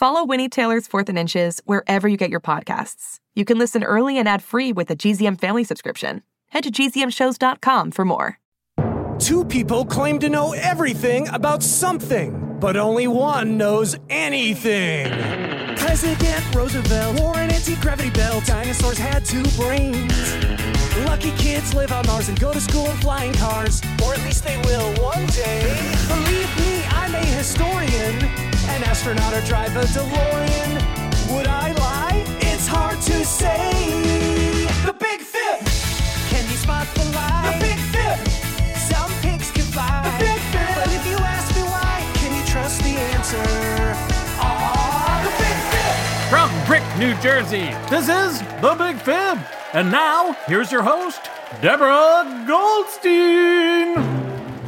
Follow Winnie Taylor's Fourth and Inches wherever you get your podcasts. You can listen early and ad free with a GZM family subscription. Head to gzmshows.com for more. Two people claim to know everything about something, but only one knows anything. President Roosevelt wore an anti gravity belt. Dinosaurs had two brains. Lucky kids live on Mars and go to school in flying cars, or at least they will one day. Believe me, I'm a historian an astronaut or drive a DeLorean. Would I lie? It's hard to say. The Big Fib. Can you spot the lie? The Big Fib. Some pigs can fly. The Big Fib. But if you ask me why, can you trust the answer? Ah, the Big Fib. From Brick, New Jersey, this is The Big Fib. And now, here's your host, Deborah Goldstein.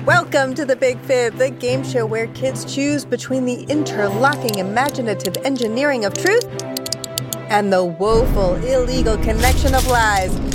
Welcome to the Big Fib, the game show where kids choose between the interlocking imaginative engineering of truth and the woeful illegal connection of lies.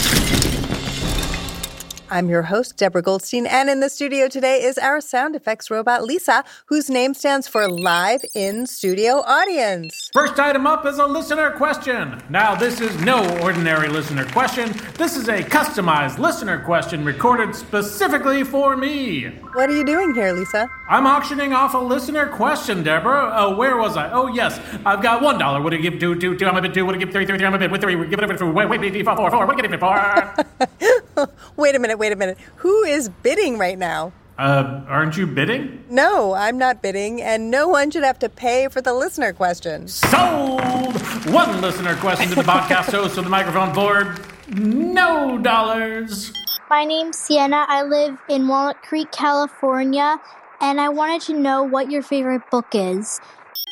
I'm your host, Deborah Goldstein, and in the studio today is our sound effects robot, Lisa, whose name stands for Live in Studio Audience. First item up is a listener question. Now, this is no ordinary listener question. This is a customized listener question recorded specifically for me. What are you doing here, Lisa? I'm auctioning off a listener question, Deborah. Oh, where was I? Oh, yes. I've got one dollar. Would I give two, two, two? I'm a bit two. Would I give three, three, three? I'm a bit with three. Give it a bit for wait, wait, wait, four, four, four. What give it for? wait a minute minute, wait a minute. Who is bidding right now? Uh, aren't you bidding? No, I'm not bidding, and no one should have to pay for the listener question. Sold! One listener question to the podcast host of the microphone board. No dollars. My name's Sienna. I live in Walnut Creek, California, and I wanted to know what your favorite book is.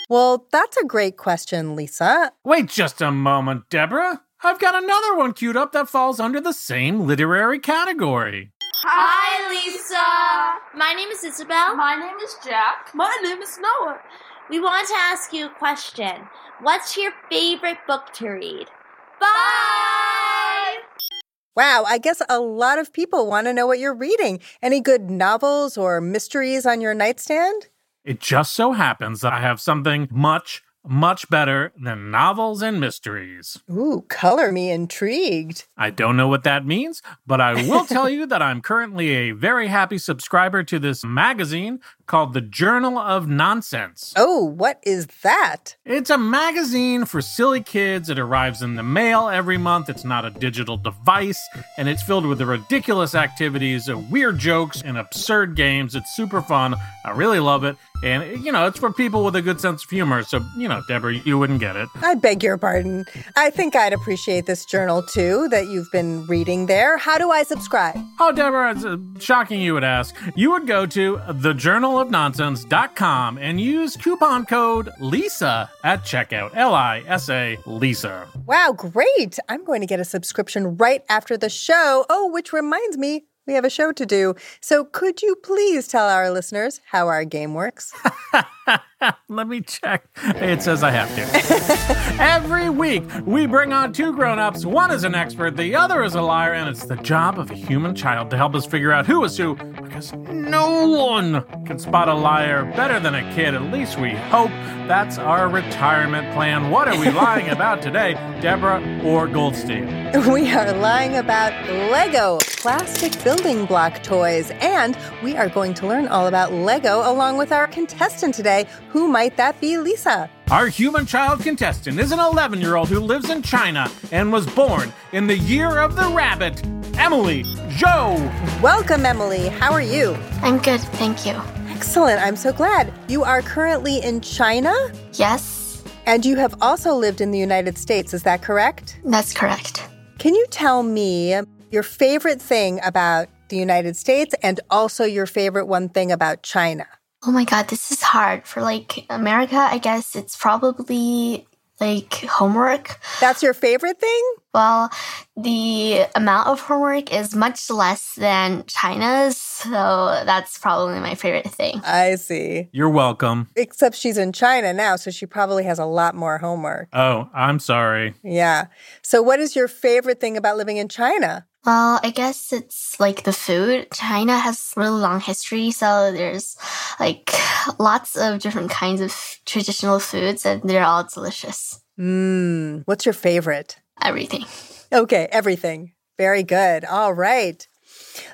Well, that's a great question, Lisa. Wait just a moment, Deborah. I've got another one queued up that falls under the same literary category. Hi, Lisa. My name is Isabel. My name is Jack. My name is Noah. We want to ask you a question. What's your favorite book to read? Bye! Wow, I guess a lot of people want to know what you're reading. Any good novels or mysteries on your nightstand? It just so happens that I have something much, much better than novels and mysteries. Ooh, color me intrigued. I don't know what that means, but I will tell you that I'm currently a very happy subscriber to this magazine called the Journal of Nonsense. Oh, what is that? It's a magazine for silly kids. It arrives in the mail every month. It's not a digital device, and it's filled with the ridiculous activities, weird jokes, and absurd games. It's super fun. I really love it. And, you know, it's for people with a good sense of humor. So, you know, Deborah, you wouldn't get it. I beg your pardon. I think I'd appreciate this journal too that you've been reading there. How do I subscribe? Oh, Deborah, it's uh, shocking you would ask. You would go to thejournalofnonsense.com and use coupon code LISA at checkout. L I S A, Lisa. Wow, great. I'm going to get a subscription right after the show. Oh, which reminds me, we have a show to do. So could you please tell our listeners how our game works? Let me check. It says I have to. Every week, we bring on two grown ups. One is an expert, the other is a liar, and it's the job of a human child to help us figure out who is who because no one can spot a liar better than a kid. At least we hope. That's our retirement plan. What are we lying about today, Deborah or Goldstein? We are lying about Lego, plastic building block toys, and we are going to learn all about Lego along with our contestant today. Who might that be, Lisa? Our human child contestant is an 11 year old who lives in China and was born in the year of the rabbit, Emily Zhou. Welcome, Emily. How are you? I'm good, thank you. Excellent. I'm so glad. You are currently in China? Yes. And you have also lived in the United States, is that correct? That's correct. Can you tell me your favorite thing about the United States and also your favorite one thing about China? Oh my god, this is hard. For like America, I guess it's probably like homework. That's your favorite thing? Well, the amount of homework is much less than China's, so that's probably my favorite thing. I see. You're welcome. Except she's in China now, so she probably has a lot more homework. Oh, I'm sorry. Yeah. So, what is your favorite thing about living in China? Well, I guess it's like the food. China has really long history, so there's like lots of different kinds of traditional foods, and they're all delicious. Mmm. What's your favorite? Everything. Okay, everything. Very good. All right.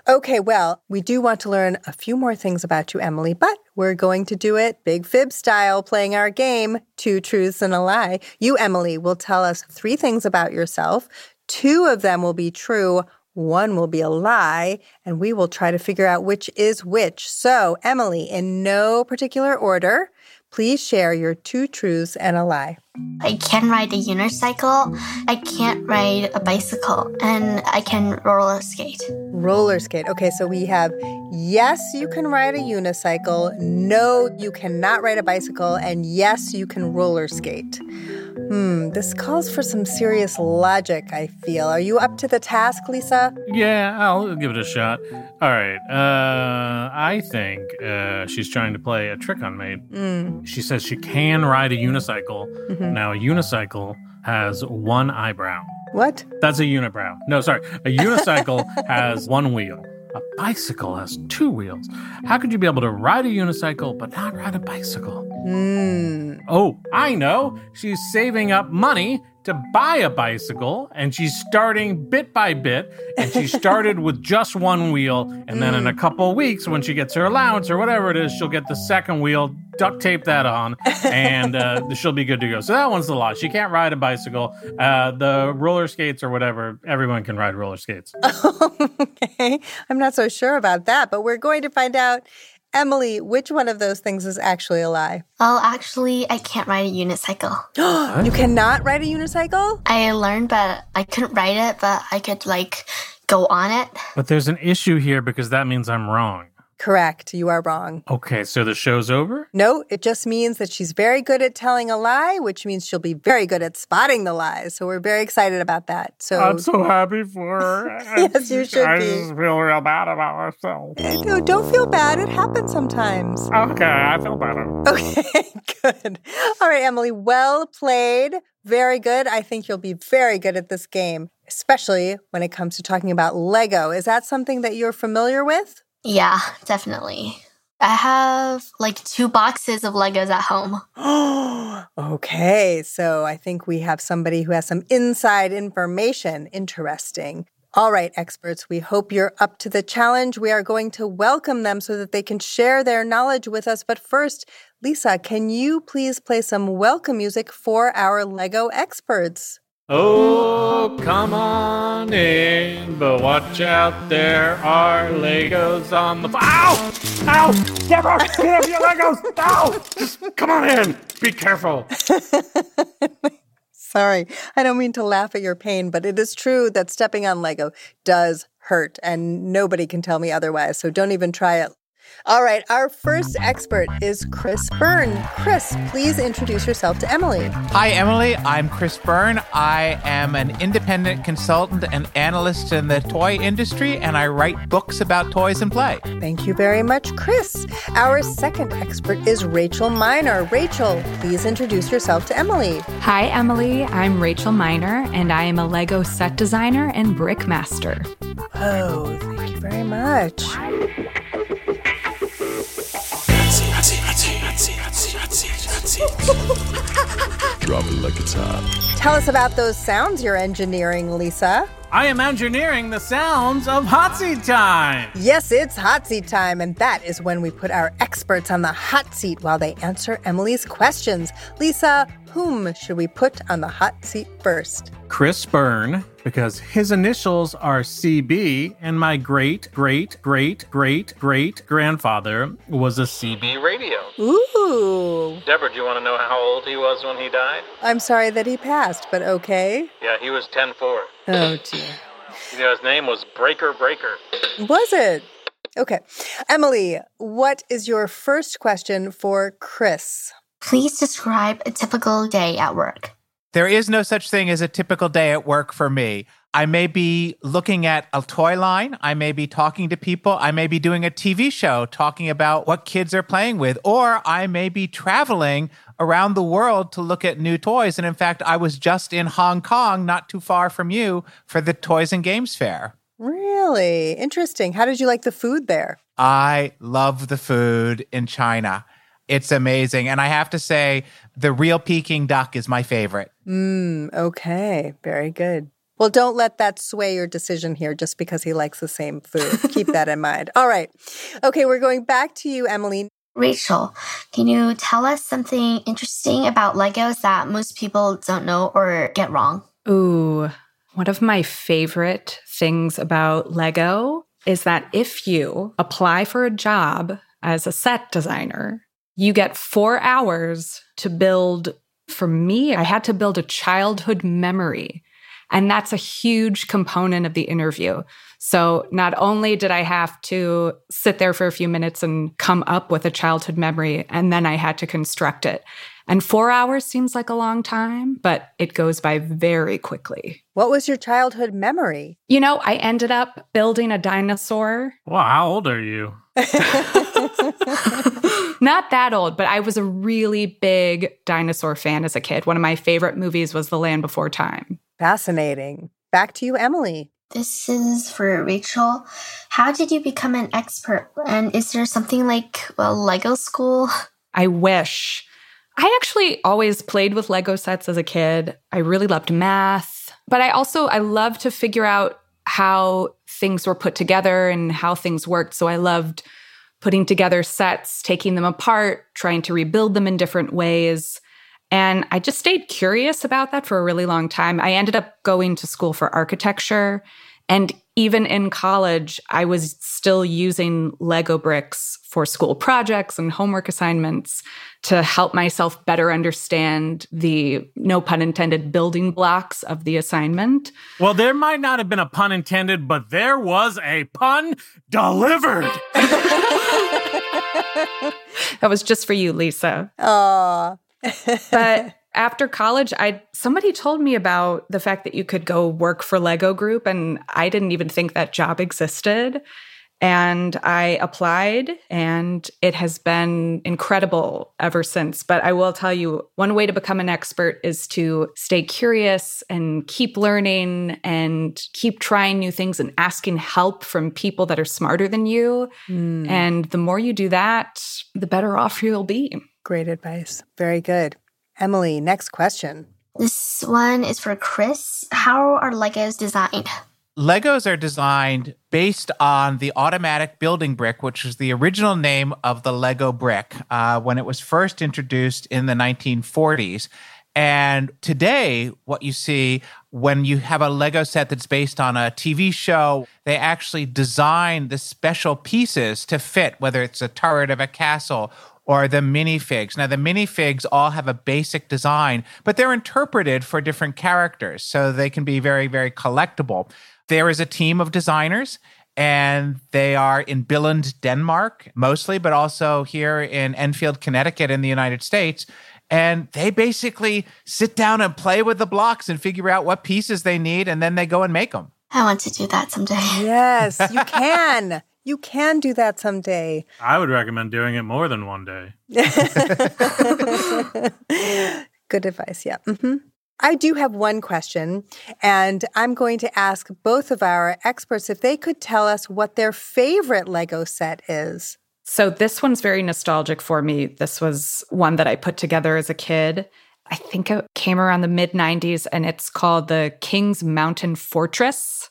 Okay, well, we do want to learn a few more things about you, Emily, but we're going to do it big fib style, playing our game, Two Truths and a Lie. You, Emily, will tell us three things about yourself. Two of them will be true, one will be a lie, and we will try to figure out which is which. So, Emily, in no particular order, please share your two truths and a lie. I can ride a unicycle, I can't ride a bicycle, and I can roller skate. Roller skate. Okay, so we have yes, you can ride a unicycle, no, you cannot ride a bicycle, and yes, you can roller skate. Hmm, this calls for some serious logic, I feel. Are you up to the task, Lisa? Yeah, I'll give it a shot. All right. Uh, I think uh, she's trying to play a trick on me. Mm. She says she can ride a unicycle. Mhm. Now, a unicycle has one eyebrow. What? That's a unibrow. No, sorry. A unicycle has one wheel. A bicycle has two wheels. How could you be able to ride a unicycle but not ride a bicycle? Hmm. Oh, I know. She's saving up money to buy a bicycle and she's starting bit by bit. And she started with just one wheel. And then in a couple of weeks, when she gets her allowance or whatever it is, she'll get the second wheel, duct tape that on, and uh, she'll be good to go. So that one's the lie. She can't ride a bicycle. Uh, the roller skates or whatever, everyone can ride roller skates. okay. I'm not so sure about that, but we're going to find out. Emily, which one of those things is actually a lie? Well, actually, I can't ride a unicycle. you cannot ride a unicycle? I learned, but I couldn't ride it, but I could like go on it. But there's an issue here because that means I'm wrong. Correct. You are wrong. Okay, so the show's over? No, it just means that she's very good at telling a lie, which means she'll be very good at spotting the lies. So we're very excited about that. So I'm so happy for her. Yes, you should I be. just feel real bad about myself. no, don't feel bad. It happens sometimes. Okay, I feel better. Okay, good. All right, Emily, well played. Very good. I think you'll be very good at this game, especially when it comes to talking about Lego. Is that something that you're familiar with? Yeah, definitely. I have like two boxes of Legos at home. okay, so I think we have somebody who has some inside information. Interesting. All right, experts, we hope you're up to the challenge. We are going to welcome them so that they can share their knowledge with us. But first, Lisa, can you please play some welcome music for our Lego experts? Oh, come on in, but watch out, there are Legos on the. Ow! Ow! Deborah, get up your Legos! Ow! Just come on in. Be careful. Sorry, I don't mean to laugh at your pain, but it is true that stepping on Lego does hurt, and nobody can tell me otherwise, so don't even try it. All right, our first expert is Chris Byrne. Chris, please introduce yourself to Emily. Hi, Emily. I'm Chris Byrne. I am an independent consultant and analyst in the toy industry, and I write books about toys and play. Thank you very much, Chris. Our second expert is Rachel Miner. Rachel, please introduce yourself to Emily. Hi, Emily. I'm Rachel Miner, and I am a Lego set designer and brick master. Oh, thank you very much. Drop it like it's hot. Tell us about those sounds you're engineering, Lisa. I am engineering the sounds of hot seat time. Yes, it's hot seat time, and that is when we put our experts on the hot seat while they answer Emily's questions. Lisa, whom should we put on the hot seat first? Chris Byrne, because his initials are CB, and my great, great, great, great, great grandfather was a CB radio. Ooh. Deborah, do you want to know how old he was when he died? I'm sorry that he passed, but okay. Yeah, he was 10 4. Oh, dear. You know, his name was Breaker Breaker. Was it? Okay. Emily, what is your first question for Chris? Please describe a typical day at work. There is no such thing as a typical day at work for me. I may be looking at a toy line. I may be talking to people. I may be doing a TV show talking about what kids are playing with, or I may be traveling around the world to look at new toys. And in fact, I was just in Hong Kong, not too far from you, for the Toys and Games Fair. Really? Interesting. How did you like the food there? I love the food in China. It's amazing. And I have to say, the real Peking duck is my favorite. Mm, okay. Very good. Well, don't let that sway your decision here just because he likes the same food. Keep that in mind. All right. Okay, we're going back to you, Emily. Rachel, can you tell us something interesting about Legos that most people don't know or get wrong? Ooh, one of my favorite things about Lego is that if you apply for a job as a set designer, you get four hours to build. For me, I had to build a childhood memory. And that's a huge component of the interview. So not only did I have to sit there for a few minutes and come up with a childhood memory, and then I had to construct it. And four hours seems like a long time, but it goes by very quickly. What was your childhood memory? You know, I ended up building a dinosaur. Well, how old are you? Not that old, but I was a really big dinosaur fan as a kid. One of my favorite movies was The Land Before Time. Fascinating. Back to you, Emily. This is for Rachel. How did you become an expert? And is there something like a Lego school? I wish. I actually always played with Lego sets as a kid. I really loved math, but I also I love to figure out how things were put together and how things worked. So I loved putting together sets, taking them apart, trying to rebuild them in different ways. And I just stayed curious about that for a really long time. I ended up going to school for architecture. And even in college, I was still using Lego bricks for school projects and homework assignments to help myself better understand the, no pun intended, building blocks of the assignment. Well, there might not have been a pun intended, but there was a pun delivered. that was just for you, Lisa. Aww. but after college, I somebody told me about the fact that you could go work for Lego Group, and I didn't even think that job existed. And I applied, and it has been incredible ever since. But I will tell you one way to become an expert is to stay curious and keep learning and keep trying new things and asking help from people that are smarter than you. Mm. And the more you do that, the better off you'll be. Great advice. Very good. Emily, next question. This one is for Chris. How are Legos designed? Legos are designed based on the automatic building brick, which is the original name of the Lego brick uh, when it was first introduced in the 1940s. And today, what you see when you have a Lego set that's based on a TV show, they actually design the special pieces to fit, whether it's a turret of a castle or the minifigs. Now, the minifigs all have a basic design, but they're interpreted for different characters. So they can be very, very collectible. There is a team of designers, and they are in Billund, Denmark, mostly, but also here in Enfield, Connecticut, in the United States. And they basically sit down and play with the blocks and figure out what pieces they need, and then they go and make them. I want to do that someday. Yes, you can. You can do that someday. I would recommend doing it more than one day. Good advice. Yeah. Mm-hmm. I do have one question, and I'm going to ask both of our experts if they could tell us what their favorite Lego set is. So, this one's very nostalgic for me. This was one that I put together as a kid. I think it came around the mid 90s, and it's called the King's Mountain Fortress.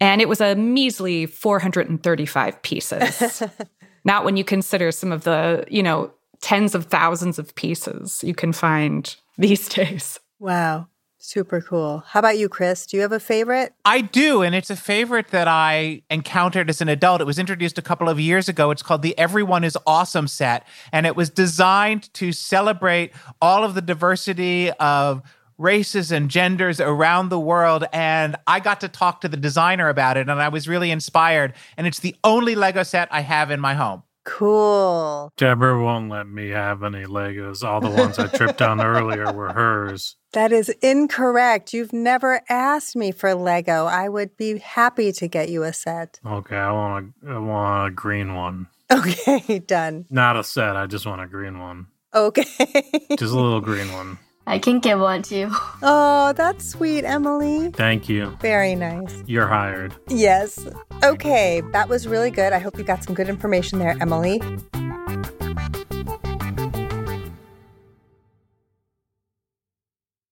And it was a measly 435 pieces. Not when you consider some of the, you know, tens of thousands of pieces you can find these days. Wow. Super cool. How about you, Chris? Do you have a favorite? I do, and it's a favorite that I encountered as an adult. It was introduced a couple of years ago. It's called the Everyone is Awesome set, and it was designed to celebrate all of the diversity of races and genders around the world. And I got to talk to the designer about it, and I was really inspired. And it's the only Lego set I have in my home. Cool. Deborah won't let me have any Legos. All the ones I tripped on earlier were hers. That is incorrect. You've never asked me for Lego. I would be happy to get you a set. Okay, I want a, I want a green one. Okay, done. Not a set. I just want a green one. Okay. Just a little green one. I can give one to you. Oh, that's sweet, Emily. Thank you. Very nice. You're hired. Yes. Okay, that was really good. I hope you got some good information there, Emily.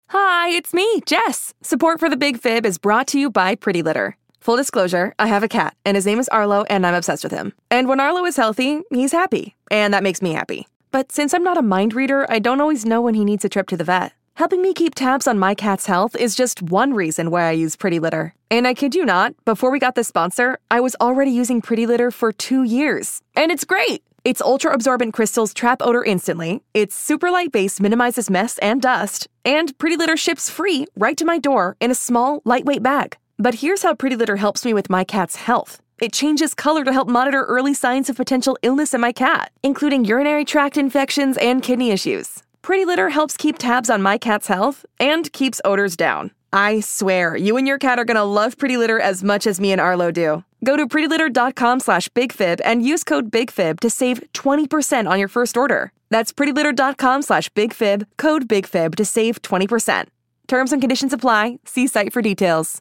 Hi, it's me, Jess. Support for the Big Fib is brought to you by Pretty Litter. Full disclosure, I have a cat, and his name is Arlo, and I'm obsessed with him. And when Arlo is healthy, he's happy, and that makes me happy. But since I'm not a mind reader, I don't always know when he needs a trip to the vet. Helping me keep tabs on my cat's health is just one reason why I use Pretty Litter. And I kid you not, before we got this sponsor, I was already using Pretty Litter for two years. And it's great! Its ultra absorbent crystals trap odor instantly, its super light base minimizes mess and dust, and Pretty Litter ships free right to my door in a small, lightweight bag. But here's how Pretty Litter helps me with my cat's health. It changes color to help monitor early signs of potential illness in my cat, including urinary tract infections and kidney issues. Pretty Litter helps keep tabs on my cat's health and keeps odors down. I swear, you and your cat are gonna love Pretty Litter as much as me and Arlo do. Go to prettylitter.com slash bigfib and use code bigfib to save 20% on your first order. That's prettylitter.com slash bigfib, code bigfib to save 20%. Terms and conditions apply. See site for details.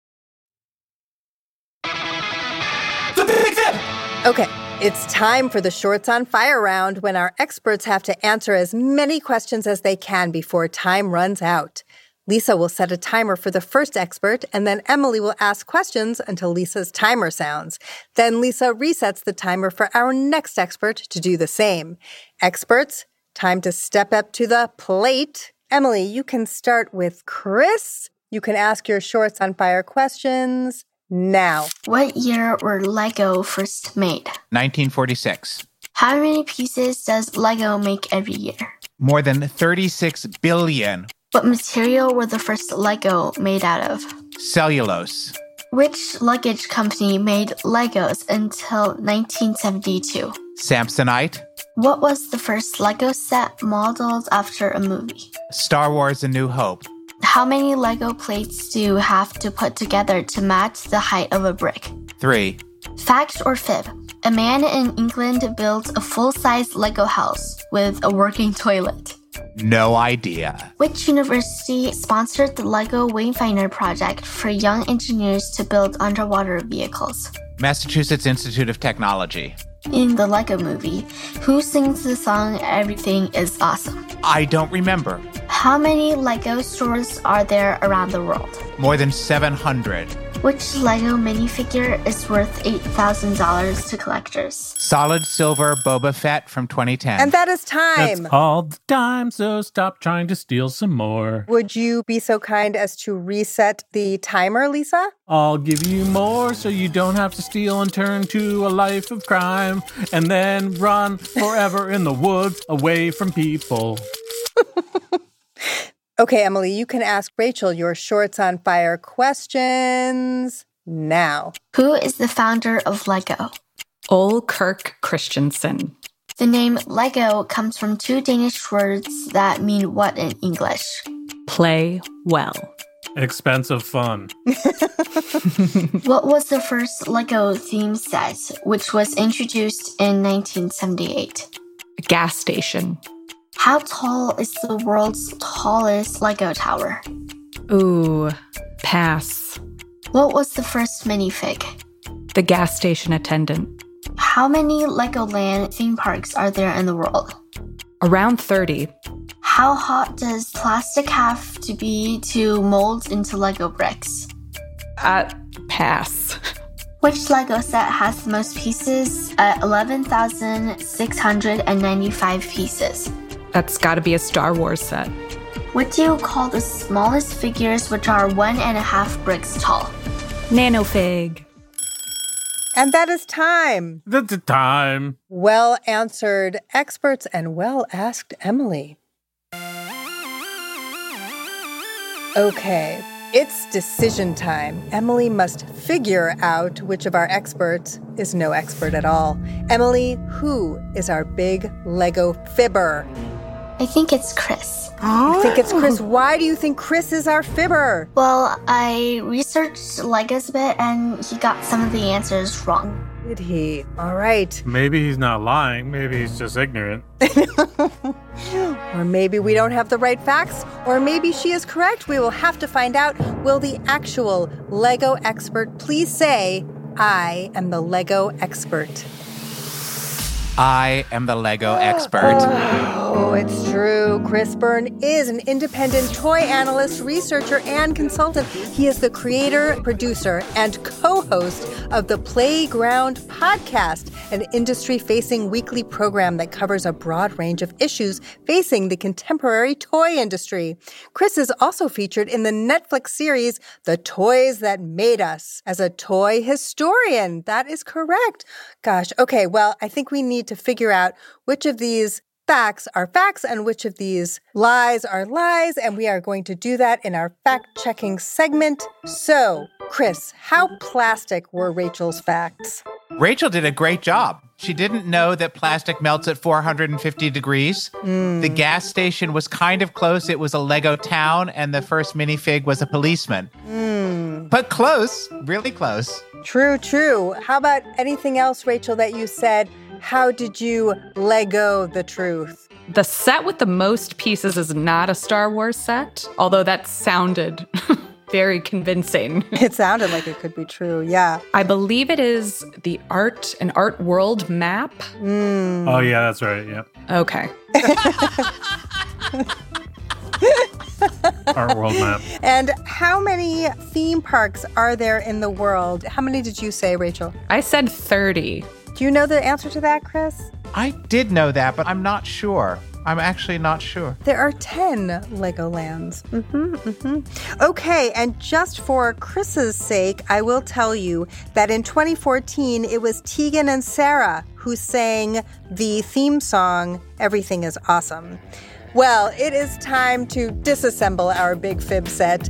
Okay, it's time for the Shorts on Fire round when our experts have to answer as many questions as they can before time runs out. Lisa will set a timer for the first expert, and then Emily will ask questions until Lisa's timer sounds. Then Lisa resets the timer for our next expert to do the same. Experts, time to step up to the plate. Emily, you can start with Chris. You can ask your Shorts on Fire questions now. What year were Lego first made? 1946. How many pieces does Lego make every year? More than 36 billion. What material were the first Lego made out of? Cellulose. Which luggage company made Legos until 1972? Samsonite. What was the first Lego set modeled after a movie? Star Wars A New Hope. How many Lego plates do you have to put together to match the height of a brick? Three. Fact or fib? A man in England built a full size Lego house with a working toilet. No idea. Which university sponsored the Lego Wayfinder project for young engineers to build underwater vehicles? Massachusetts Institute of Technology. In the Lego movie, who sings the song Everything is Awesome? I don't remember. How many Lego stores are there around the world? More than 700. Which Lego minifigure is worth $8,000 to collectors? Solid silver Boba Fett from 2010. And that is time. That's all the time, so stop trying to steal some more. Would you be so kind as to reset the timer, Lisa? I'll give you more so you don't have to steal and turn to a life of crime and then run forever in the woods away from people. Okay, Emily, you can ask Rachel your shorts on fire questions now. Who is the founder of Lego? Ole Kirk Christiansen. The name Lego comes from two Danish words that mean what in English? Play well. Expensive fun. what was the first Lego theme set, which was introduced in 1978? A gas station. How tall is the world's tallest Lego tower? Ooh, pass. What was the first minifig? The gas station attendant. How many Legoland theme parks are there in the world? Around 30. How hot does plastic have to be to mold into Lego bricks? Uh, pass. Which Lego set has the most pieces? Uh, 11,695 pieces. That's got to be a Star Wars set. What do you call the smallest figures which are one and a half bricks tall? Nanofig. And that is time. That's the time. Well answered, experts, and well asked, Emily. Okay, it's decision time. Emily must figure out which of our experts is no expert at all. Emily, who is our big Lego fibber? I think it's Chris. You think it's Chris? Oh. Why do you think Chris is our fibber? Well, I researched Legos a bit and he got some of the answers wrong. Did he? All right. Maybe he's not lying. Maybe he's just ignorant. Or maybe we don't have the right facts, or maybe she is correct. We will have to find out. Will the actual Lego expert please say, I am the Lego expert? I am the Lego expert. Oh, it's true. Chris Byrne is an independent toy analyst, researcher, and consultant. He is the creator, producer, and co host of the Playground podcast, an industry facing weekly program that covers a broad range of issues facing the contemporary toy industry. Chris is also featured in the Netflix series The Toys That Made Us as a toy historian. That is correct. Gosh, okay, well, I think we need to figure out which of these facts are facts and which of these lies are lies, and we are going to do that in our fact checking segment. So, Chris, how plastic were Rachel's facts? Rachel did a great job. She didn't know that plastic melts at 450 degrees. The hmm. gas station was kind of close. It was a Lego town, and the first minifig was a policeman. Hmm. But close, really close. True, true. How about anything else, Rachel, that you said? How did you Lego the truth? The set with the most pieces is not a Star Wars set, although that sounded very convincing. It sounded like it could be true, yeah. I believe it is the art an art world map. Hmm. Oh, yeah, that's right. Yep. Okay. Art world map. And how many theme parks are there in the world? How many did you say, Rachel? I said 30. Do you know the answer to that, Chris? I did know that, but I'm not sure. I'm actually not sure. There are 10 Legolands. hmm hmm Okay, and just for Chris's sake, I will tell you that in 2014, it was Tegan and Sara who sang the theme song, Everything is Awesome. Well, it is time to disassemble our Big Fib set.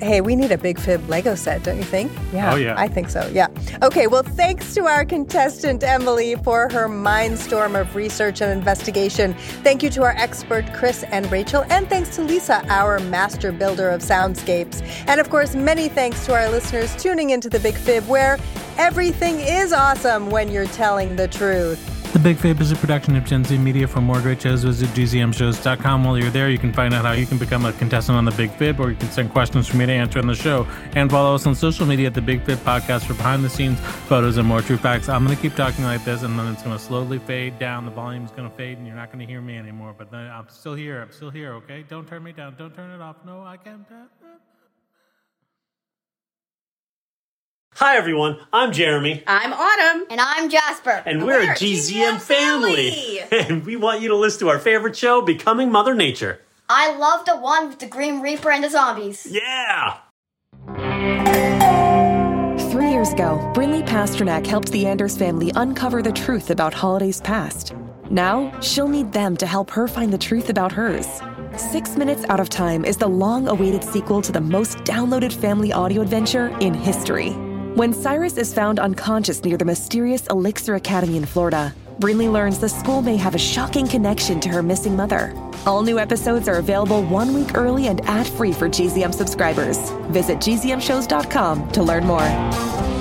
Hey, we need a Big Fib Lego set, don't you think? Yeah. Oh, yeah. I think so, yeah. Okay, well, thanks to our contestant, Emily, for her mindstorm of research and investigation. Thank you to our expert, Chris and Rachel. And thanks to Lisa, our master builder of soundscapes. And of course, many thanks to our listeners tuning into the Big Fib, where everything is awesome when you're telling the truth. The Big Fib is a production of Gen Z Media. For more great shows, visit gzmshows.com. While you're there, you can find out how you can become a contestant on The Big Fib, or you can send questions for me to answer on the show. And follow us on social media at The Big Fib Podcast for behind the scenes photos and more true facts. I'm going to keep talking like this, and then it's going to slowly fade down. The volume's going to fade, and you're not going to hear me anymore. But I'm still here. I'm still here, okay? Don't turn me down. Don't turn it off. No, I can't. Hi everyone, I'm Jeremy, I'm Autumn. And I'm Jasper. and we're, a GZM family. and we want you to listen to our favorite show, Becoming Mother Nature. I love the one with the Grim Reaper and the zombies. Yeah! Three years ago, Brinley Pasternak helped the Anders family uncover the truth about holidays past. Now, she'll need them to help her find the truth about hers. Six Minutes Out of Time is the long awaited sequel to the most downloaded family audio adventure in history. When Cyrus is found unconscious near the mysterious Elixir Academy in Florida, Brinley learns the school may have a shocking connection to her missing mother. All new episodes are available one week early and ad free for GZM subscribers. Visit gzmshows.com to learn more.